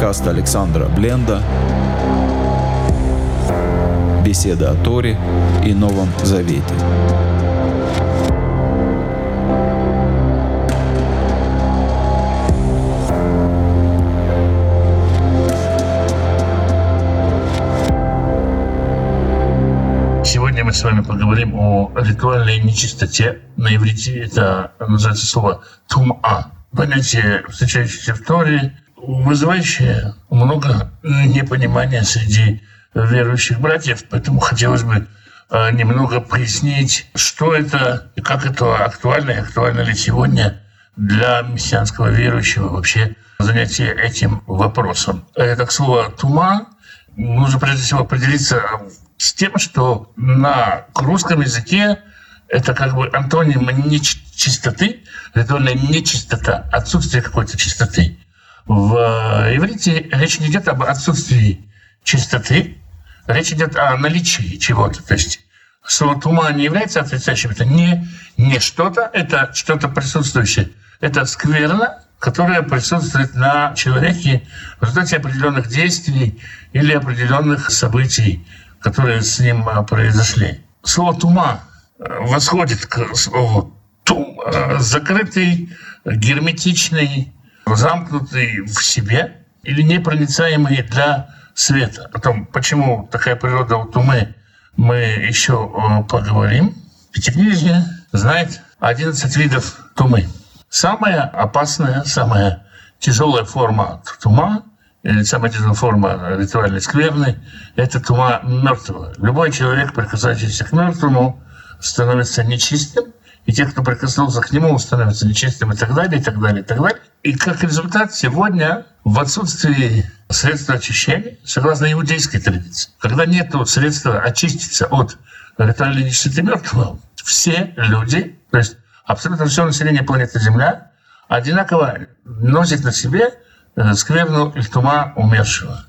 Подкаст Александра Бленда. Беседа о Торе и Новом Завете. Сегодня мы с вами поговорим о ритуальной нечистоте. На иврите это называется слово «тума». Понятие, встречающееся в Торе, вызывающее много непонимания среди верующих братьев. Поэтому хотелось бы э, немного пояснить, что это и как это актуально, и актуально ли сегодня для мессианского верующего вообще занятие этим вопросом. Это к слову «тума» нужно прежде всего определиться с тем, что на русском языке это как бы антоним нечистоты, ритуальная нечистота, отсутствие какой-то чистоты. В иврите речь не идет об отсутствии чистоты, речь идет о наличии чего-то. То есть слово тума не является отрицающим, это не, не что-то, это что-то присутствующее. Это скверно, которое присутствует на человеке в результате определенных действий или определенных событий, которые с ним а, произошли. Слово «тума» восходит к слову «тум», а, закрытый, герметичный, замкнутый в себе или непроницаемый для света. Потом, почему такая природа у тумы, мы еще а, поговорим. Пятикнижие знает 11 видов тумы. Самая опасная, самая тяжелая форма тума или самая тяжелая форма ритуальной скверны – это тума мертвого. Любой человек, прикасающийся к мертвому, становится нечистым, и те, кто прикоснулся к нему, становятся нечистым и так далее, и так далее, и так далее. И как результат, сегодня в отсутствии средства очищения, согласно иудейской традиции, когда нет средства очиститься от ритуальной нечистоты мертвого, все люди, то есть абсолютно все население планеты Земля одинаково носит на себе Э, скверну и умершего.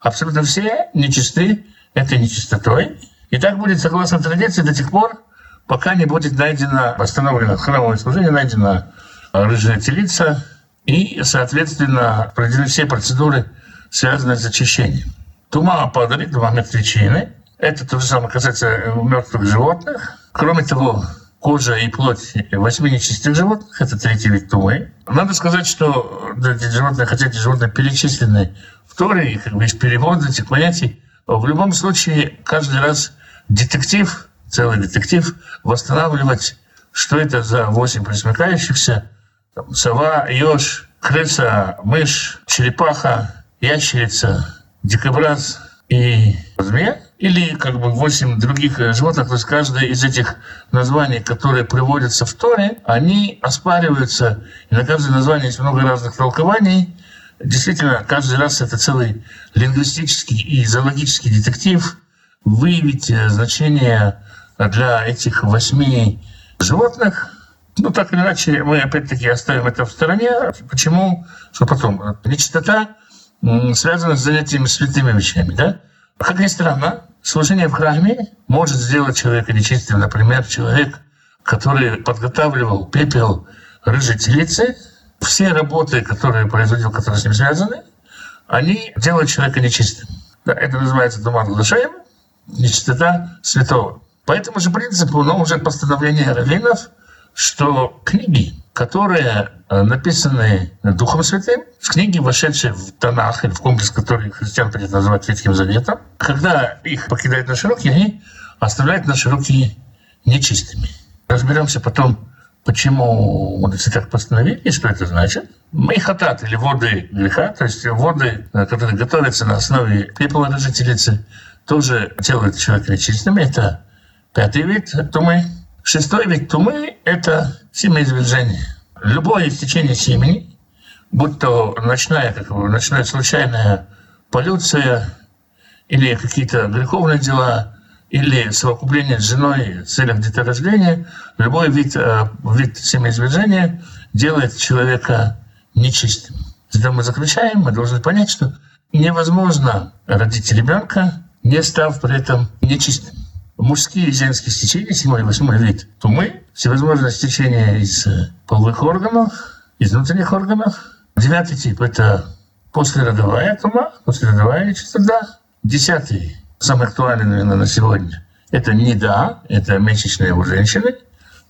Абсолютно все нечисты этой нечистотой. И так будет, согласно традиции, до тех пор, пока не будет найдено, восстановлено храмовое служение, найдена рыжая телица, и, соответственно, проведены все процедуры, связанные с очищением. Тума падали, два мертвечины. Это то же самое касается мертвых животных. Кроме того, кожа и плоть восьми нечистых животных, это третий вид тумы. Надо сказать, что эти животные, хотя эти животные перечислены в Торе, и как бы есть перевод этих понятий, в любом случае каждый раз детектив, целый детектив, восстанавливать, что это за восемь присмыкающихся, там, сова, еж, крыса, мышь, черепаха, ящерица, дикобраз и змея, или как бы восемь других животных, то есть каждое из этих названий, которые приводятся в Торе, они оспариваются, и на каждое название есть много разных толкований. Действительно, каждый раз это целый лингвистический и зоологический детектив. Выявить э, значение для этих восьми животных. Ну, так или иначе, мы опять-таки оставим это в стороне. Почему? Что потом? Нечистота связана с занятиями святыми вещами, да? Как ни странно, служение в храме может сделать человека нечистым. Например, человек, который подготавливал пепел рыжей телицы, все работы, которые производил, которые с ним связаны, они делают человека нечистым. Да, это называется туман глашаем, нечистота святого. По этому же принципу, но уже постановление раввинов, что книги, которые э, написаны Духом Святым, книги, вошедшие в Танах, или в комплекс, который христиан принято называть Ветхим Заветом, когда их покидают наши руки, они оставляют наши руки нечистыми. Разберемся потом, почему мудрецы так постановили что это значит. Мейхатат, или воды греха, то есть воды, э, которые готовятся на основе пепла рожителицы, тоже делают человека нечистым. Это пятый вид тумы. Шестой вид тумы – это семяизвержение. Любое истечение семени, будь то ночная, как бы, ночная случайная полюция или какие-то греховные дела, или совокупление с женой в целях деторождения, любой вид, э, вид семяизвержения делает человека нечистым. Когда мы заключаем, мы должны понять, что невозможно родить ребенка, не став при этом нечистым мужские и женские стечения, седьмой и восьмой вид тумы, всевозможные стечения из э, половых органов, из внутренних органов. Девятый тип – это послеродовая тума, послеродовая нечистота. Десятый, самый актуальный, наверное, на сегодня, это неда, это месячные у женщины.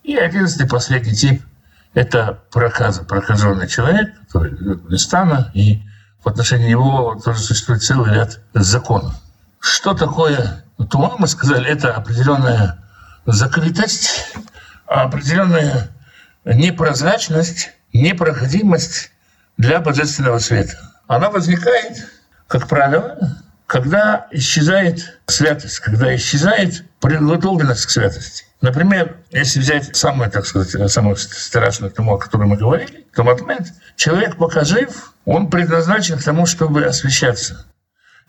И одиннадцатый, последний тип, это проказа, прокаженный человек, который идет из стана, и в отношении него тоже существует целый ряд законов. Что такое тума, мы сказали, это определенная закрытость, определенная непрозрачность, непроходимость для божественного света. Она возникает, как правило, когда исчезает святость, когда исчезает приготовленность к святости. Например, если взять самую, так сказать, самую страшную тему, о которой мы говорили, то момент человек, пока жив, он предназначен к тому, чтобы освещаться.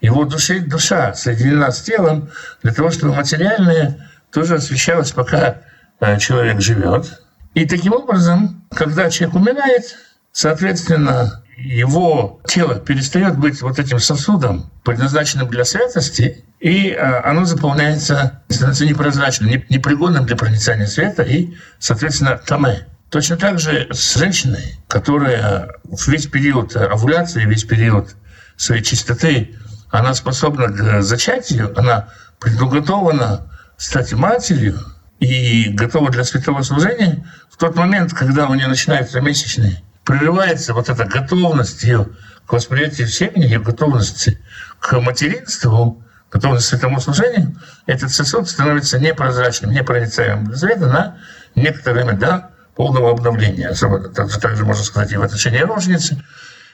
Его душа, душа соединена с телом для того, чтобы материальное тоже освещалось, пока э, человек живет. И таким образом, когда человек умирает, соответственно, его тело перестает быть вот этим сосудом, предназначенным для святости, и а, оно заполняется, становится непрозрачным, непригодным для проницания света, и, соответственно, таме. Точно так же с женщиной, которая весь период овуляции, весь период своей чистоты, она способна к зачатию, она предуготована стать матерью и готова для святого служения, в тот момент, когда у нее начинаются месячные, прерывается вот эта готовность ее к восприятию семени, ее готовности к материнству, готовность к этому служению, этот сосуд становится непрозрачным, непроницаемым для света на некоторое время до полного обновления. Особенно также, также можно сказать и в отношении роженицы,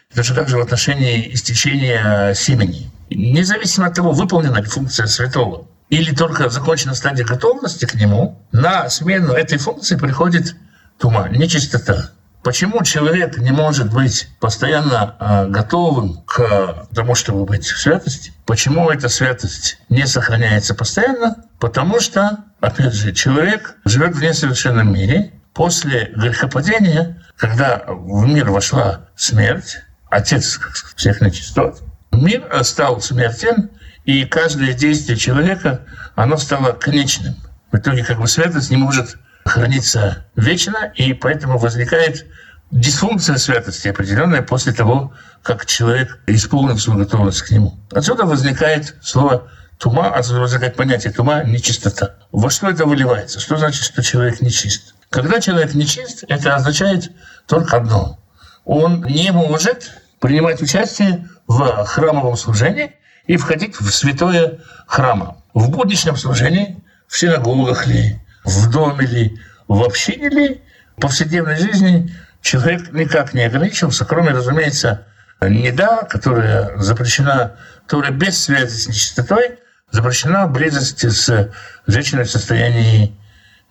и точно также в отношении истечения семени. Независимо от того, выполнена ли функция святого или только закончена стадия готовности к нему, на смену этой функции приходит тума, нечистота. Почему человек не может быть постоянно э, готовым к тому, чтобы быть в святости? Почему эта святость не сохраняется постоянно? Потому что, опять же, человек живет в несовершенном мире. После грехопадения, когда в мир вошла смерть, отец всех нечистот, мир стал смертен, и каждое действие человека, оно стало конечным. В итоге как бы святость не может хранится вечно, и поэтому возникает дисфункция святости определенная после того, как человек исполнил свою готовность к нему. Отсюда возникает слово тума, отсюда возникает понятие тума – нечистота. Во что это выливается? Что значит, что человек нечист? Когда человек нечист, это означает только одно. Он не может принимать участие в храмовом служении и входить в святое храма. В будничном служении, в синагогах ли, в доме ли, в общине ли, в повседневной жизни человек никак не ограничился, кроме, разумеется, неда, которая запрещена, которая без связи с нечистотой, запрещена близость с женщиной в состоянии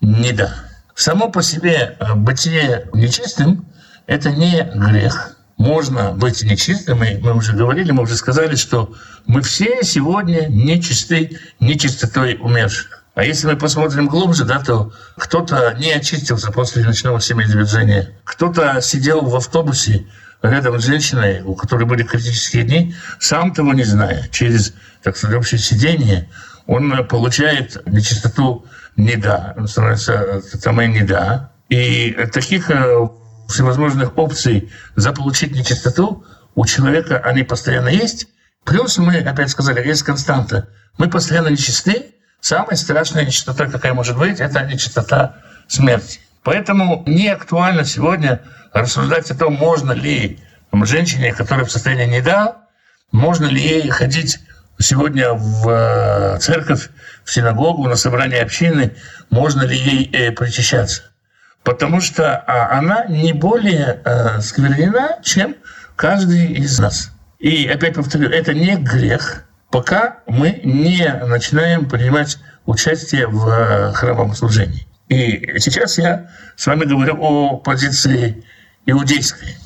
неда. Само по себе э, бытие нечистым – это не грех. Можно быть нечистым, и мы уже говорили, мы уже сказали, что мы все сегодня нечисты, нечистотой умерших. А если мы посмотрим глубже, да, то кто-то не очистился после ночного семяизвержения, кто-то сидел в автобусе рядом с женщиной, у которой были критические дни, сам того не зная, через, так сказать, общее сидение, он получает нечистоту неда, он становится там и неда. И таких э, всевозможных опций заполучить нечистоту у человека они постоянно есть. Плюс мы, опять сказали, есть константа. Мы постоянно нечисты, Самая страшная нечистота, какая может быть, это нечистота смерти. Поэтому не актуально сегодня рассуждать о том, можно ли женщине, которая в состоянии неда, можно ли ей ходить сегодня в э, церковь, в синагогу, на собрание общины, можно ли ей э, причащаться. Потому что а, она не более э, сквернена, чем каждый из нас. И опять повторю, это не грех, пока мы не начинаем принимать участие в э, храмовом служении. И сейчас я с вами говорю о позиции иудейской.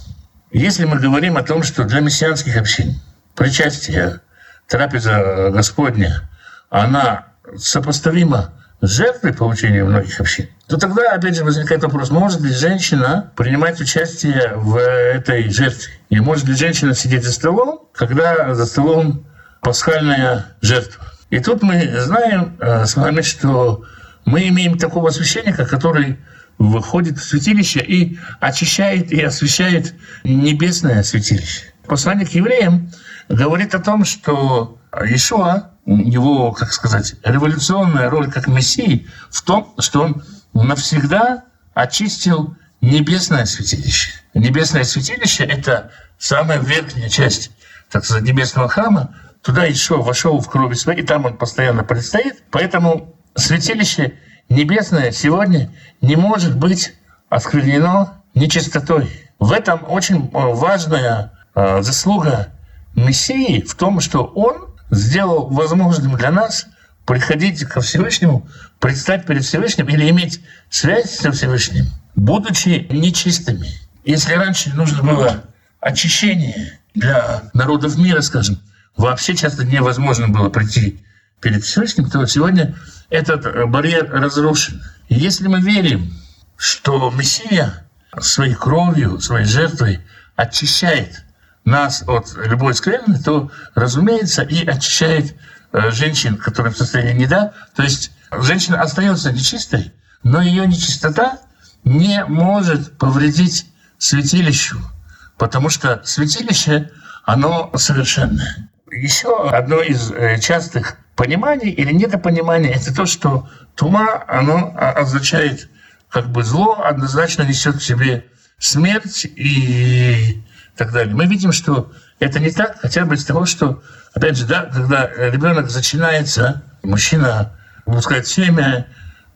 Если мы говорим о том, что для мессианских общин причастие, трапеза Господня, она сопоставима с жертвой получения многих общин, то тогда, опять же, возникает вопрос, может ли женщина принимать участие в этой жертве? И может ли женщина сидеть за столом, когда за столом пасхальная жертва. И тут мы знаем э, с вами, что мы имеем такого священника, который выходит в святилище и очищает и освещает небесное святилище. Послание к евреям говорит о том, что Ишуа, его, как сказать, революционная роль как Мессии в том, что он навсегда очистил небесное святилище. Небесное святилище – это самая верхняя часть, так сказать, небесного храма. Туда Ишуа вошел в крови своей, и там он постоянно предстоит. Поэтому святилище небесное сегодня не может быть осквернено нечистотой. В этом очень важная э, заслуга Мессии в том, что Он сделал возможным для нас приходить ко Всевышнему, предстать перед Всевышним или иметь связь со Всевышним, будучи нечистыми. Если раньше нужно было очищение для народов мира, скажем, вообще часто невозможно было прийти перед Всевышним, то сегодня этот барьер разрушен. И если мы верим, что Мессия своей кровью, своей жертвой очищает нас от любой скверны, то, разумеется, и очищает э, женщин, которые в состоянии неда. То есть женщина остается нечистой, но ее нечистота не может повредить святилищу, потому что святилище, оно совершенное. Еще одно из э, частых пониманий или недопониманий – это то, что тума, оно означает как бы зло, однозначно несет в себе смерть и так далее. Мы видим, что это не так, хотя бы из того, что, опять же, да, когда ребенок начинается, мужчина выпускает семя,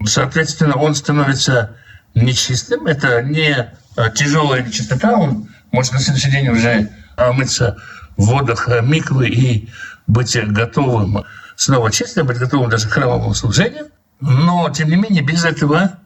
соответственно, он становится нечистым. Это не а, тяжелая нечистота, он может на следующий день уже мыться в водах миквы и быть готовым снова чистым, быть готовым даже к храмовому служению. Но, тем не менее, без этого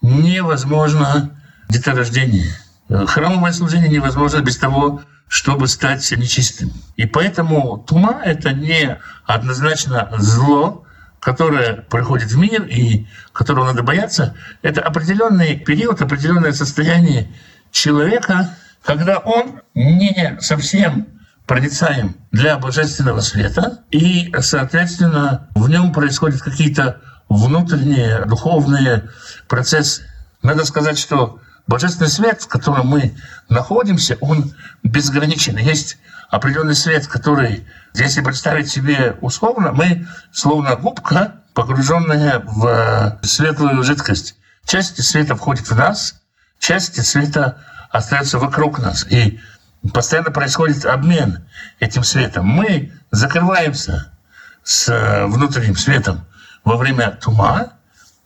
невозможно деторождение. Храмовое служение невозможно без того, чтобы стать нечистым. И поэтому тума – это не однозначно зло, которое приходит в мир и которого надо бояться. Это определенный период, определенное состояние человека, когда он не совсем проницаем для божественного света, и, соответственно, в нем происходят какие-то внутренние духовные процессы. Надо сказать, что Божественный свет, в котором мы находимся, он безграничен. Есть определенный свет, который, если представить себе условно, мы словно губка, погруженная в светлую жидкость. Часть света входит в нас, часть света остается вокруг нас. И постоянно происходит обмен этим светом. Мы закрываемся с внутренним светом во время тума,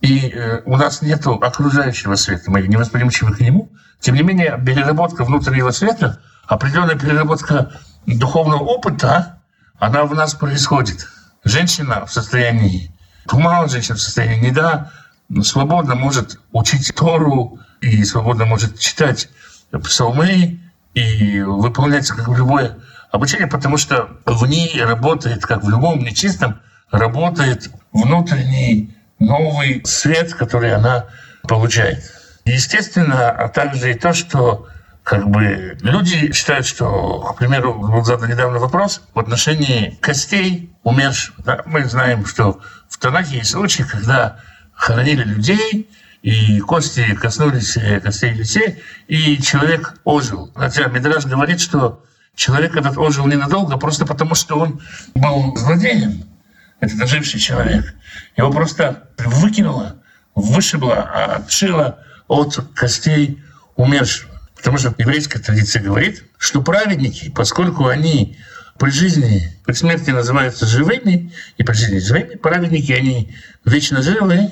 и э, у нас нет окружающего света, мы не восприимчивы к нему. Тем не менее, переработка внутреннего света, определенная переработка духовного опыта, она в нас происходит. Женщина в состоянии тума, женщина в состоянии неда, свободно может учить Тору и свободно может читать псалмы и выполнять как любое обучение, потому что в ней работает, как в любом нечистом, работает внутренний новый свет, который она получает. Естественно, а также и то, что как бы люди считают, что, к примеру, был задан недавно вопрос в отношении костей умерших. Да? Мы знаем, что в Танахе есть случаи, когда хоронили людей, и кости коснулись э, костей людей, и человек ожил. Хотя Мидраж говорит, что человек этот ожил ненадолго, просто потому что он был злодеем это доживший человек. Его просто выкинуло, вышибло, отшило от костей умершего. Потому что еврейская традиция говорит, что праведники, поскольку они при жизни, при смерти называются живыми, и при жизни живыми, праведники, они вечно живые,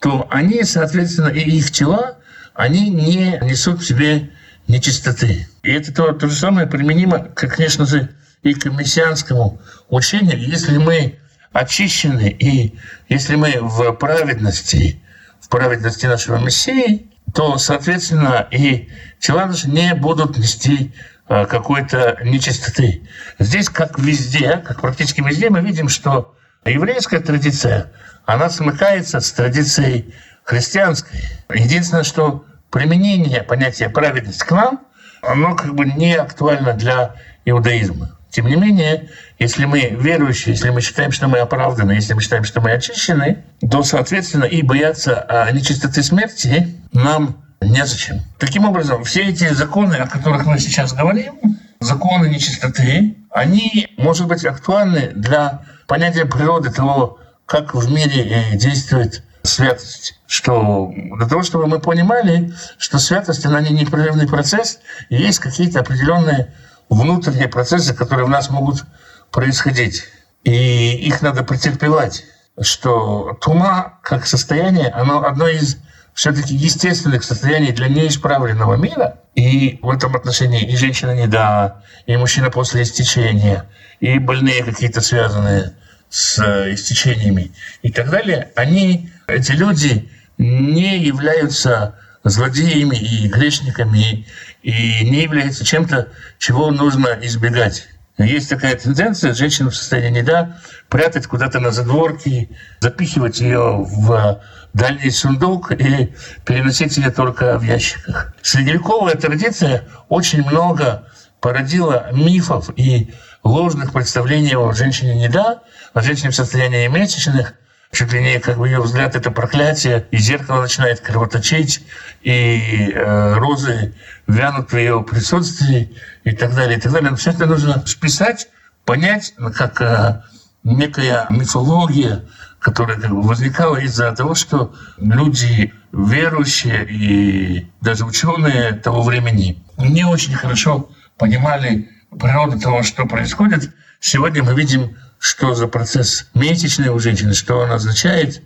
то они, соответственно, и их тела, они не несут в себе нечистоты. И это то, то же самое применимо, конечно же, и к мессианскому учению. Если мы очищены. И если мы в праведности, в праведности нашего Мессии, то, соответственно, и тела наши не будут нести э, какой-то нечистоты. Здесь, как везде, как практически везде, мы видим, что еврейская традиция, она смыкается с традицией христианской. Единственное, что применение понятия праведность к нам, оно как бы не актуально для иудаизма. Тем не менее, если мы верующие, если мы считаем, что мы оправданы, если мы считаем, что мы очищены, то, соответственно, и бояться а, нечистоты смерти нам незачем. Таким образом, все эти законы, о которых мы сейчас говорим, законы нечистоты, они, может быть, актуальны для понятия природы того, как в мире э, действует святость. Что для того, чтобы мы понимали, что святость, она не непрерывный процесс, и есть какие-то определенные внутренние процессы, которые в нас могут происходить. И их надо претерпевать. Что тума, как состояние, оно одно из все-таки естественных состояний для неисправленного мира. И в этом отношении и женщина не да, и мужчина после истечения, и больные какие-то связанные с э, истечениями и так далее, они, эти люди, не являются злодеями и грешниками, и не являются чем-то, чего нужно избегать. Есть такая тенденция женщину в состоянии да прятать куда-то на задворке, запихивать ее в дальний сундук и переносить ее только в ящиках. Средневековая традиция очень много породила мифов и ложных представлений о женщине не да, о женщине в состоянии месячных, чуть ли не как бы ее взгляд это проклятие, и зеркало начинает кровоточить, и э, розы вянут в ее присутствии и так далее, и так далее. Но все это нужно списать, понять, как э, некая мифология, которая как бы возникала из-за того, что люди верующие и даже ученые того времени не очень хорошо понимали природу того, что происходит. Сегодня мы видим, что за процесс месячный у женщины, что он означает,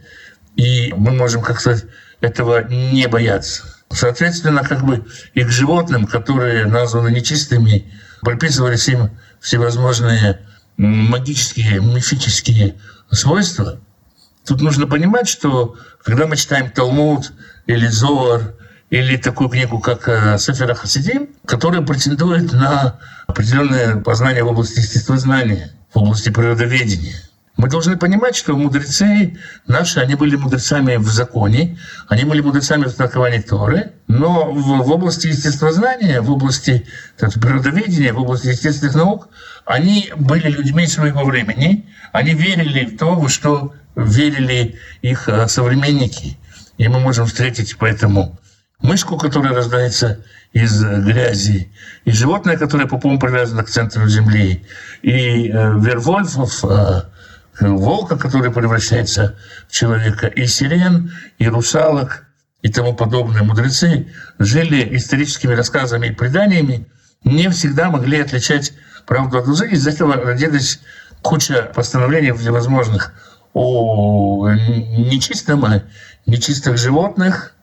и мы можем как-то этого не бояться. Соответственно, как бы и к животным, которые названы нечистыми, приписывались им всевозможные магические, мифические свойства. Тут нужно понимать, что когда мы читаем Талмуд или Зоар, или такую книгу, как э, Сефера Хасидим, которая претендует на определенное познание в области естествознания, в области природоведения. Мы должны понимать, что мудрецы наши, они были мудрецами в законе, они были мудрецами в толковании Торы, но в, в области естествознания, в области так, природоведения, в области естественных наук, они были людьми своего времени, они верили в то, во что верили их э, современники. И мы можем встретить поэтому мышку, которая рождается из э, грязи, и животное, которое по пупом привязано к центру Земли, и э, вервольфов, э, волка, который превращается в человека, и сирен, и русалок, и тому подобные мудрецы жили историческими рассказами и преданиями, не всегда могли отличать правду от лжи. Из-за этого родились куча постановлений всевозможных о нечистом, нечистых животных,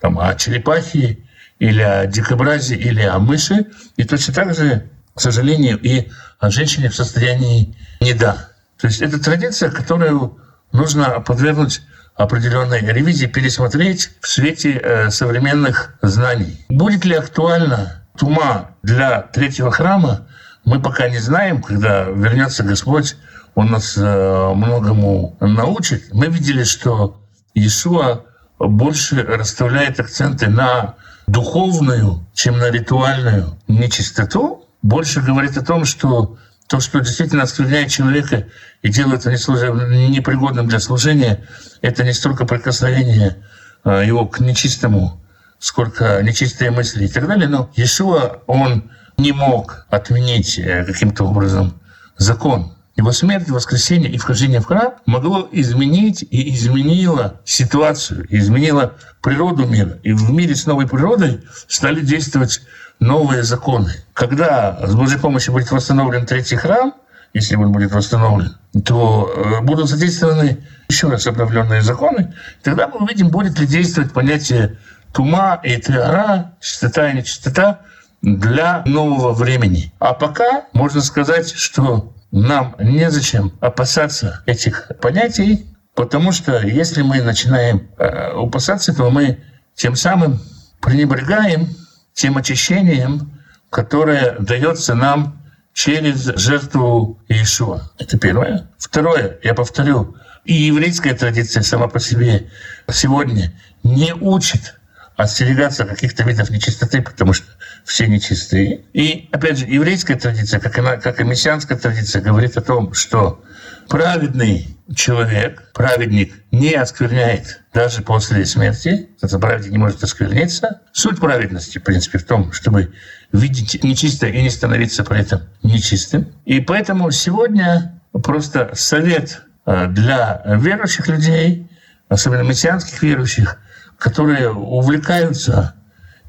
там, о черепахе или о дикобразе или о мыши. И точно так же, к сожалению, и о женщине в состоянии неда. То есть это традиция, которую нужно подвергнуть определенной ревизии, пересмотреть в свете э, современных знаний. Будет ли актуальна тума для третьего храма, мы пока не знаем, когда вернется Господь, Он нас э, многому научит. Мы видели, что Иешуа больше расставляет акценты на духовную, чем на ритуальную нечистоту, больше говорит о том, что то, что действительно оскверняет человека и делает его непригодным для служения, это не столько прикосновение а, его к нечистому, сколько нечистые мысли и так далее. Но Иешуа, он не мог отменить э, каким-то образом закон. Его смерть, воскресенье и вхождение в храм могло изменить и изменило ситуацию, изменило природу мира. И в мире с новой природой стали действовать новые законы. Когда с Божьей помощью будет восстановлен третий храм, если он будет восстановлен, то э, будут задействованы еще раз обновленные законы. Тогда мы увидим, будет ли действовать понятие тума и теора, чистота и нечистота для нового времени. А пока можно сказать, что нам незачем опасаться этих понятий, потому что если мы начинаем э, опасаться, то мы тем самым пренебрегаем тем очищением, которое дается нам через жертву Иешуа. Это первое. Второе, я повторю, и еврейская традиция сама по себе сегодня не учит остерегаться каких-то видов нечистоты, потому что все нечистые. И, опять же, еврейская традиция, как, она, как и мессианская традиция, говорит о том, что праведный человек, праведник, не оскверняет даже после смерти. Это праведник не может оскверниться. Суть праведности, в принципе, в том, чтобы видеть нечистое и не становиться при этом нечистым. И поэтому сегодня просто совет э, для верующих людей, особенно мессианских верующих, которые увлекаются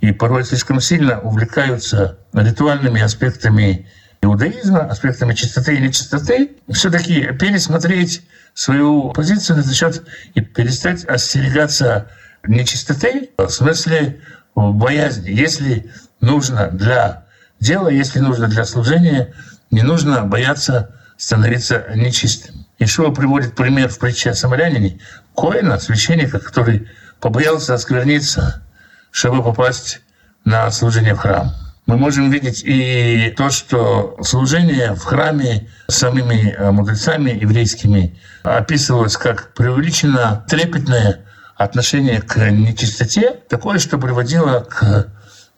и порой слишком сильно увлекаются ритуальными аспектами иудаизма, аспектами чистоты и нечистоты, все-таки пересмотреть свою позицию за счет и перестать остерегаться нечистоты, в смысле боязни. Если нужно для дела, если нужно для служения, не нужно бояться становиться нечистым. Ишуа приводит пример в притче о самарянине, Коина, священника, который побоялся оскверниться, чтобы попасть на служение в храм. Мы можем видеть и то, что служение в храме самими э, мудрецами еврейскими описывалось как преувеличенно трепетное отношение к нечистоте, такое, что приводило к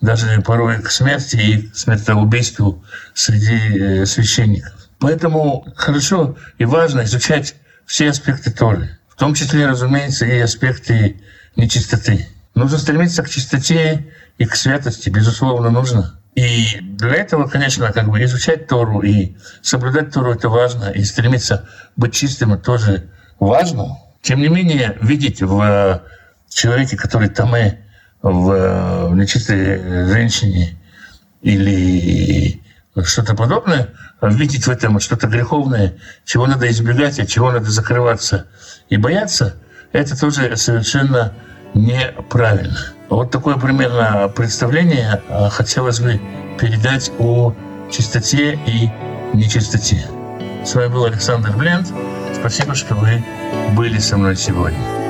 даже порой к смерти и смертоубийству среди э, священников. Поэтому хорошо и важно изучать все аспекты Торы, в том числе, разумеется, и аспекты нечистоты. Нужно стремиться к чистоте и к святости, безусловно, нужно. И для этого, конечно, как бы изучать Тору и соблюдать Тору это важно, и стремиться быть чистым тоже важно. Тем не менее, видеть в человеке, который таме, в нечистой женщине или что-то подобное, видеть в этом что-то греховное, чего надо избегать, от чего надо закрываться и бояться, это тоже совершенно неправильно. Вот такое примерно представление а, хотелось бы передать о чистоте и нечистоте. С вами был Александр Бленд. Спасибо, что вы были со мной сегодня.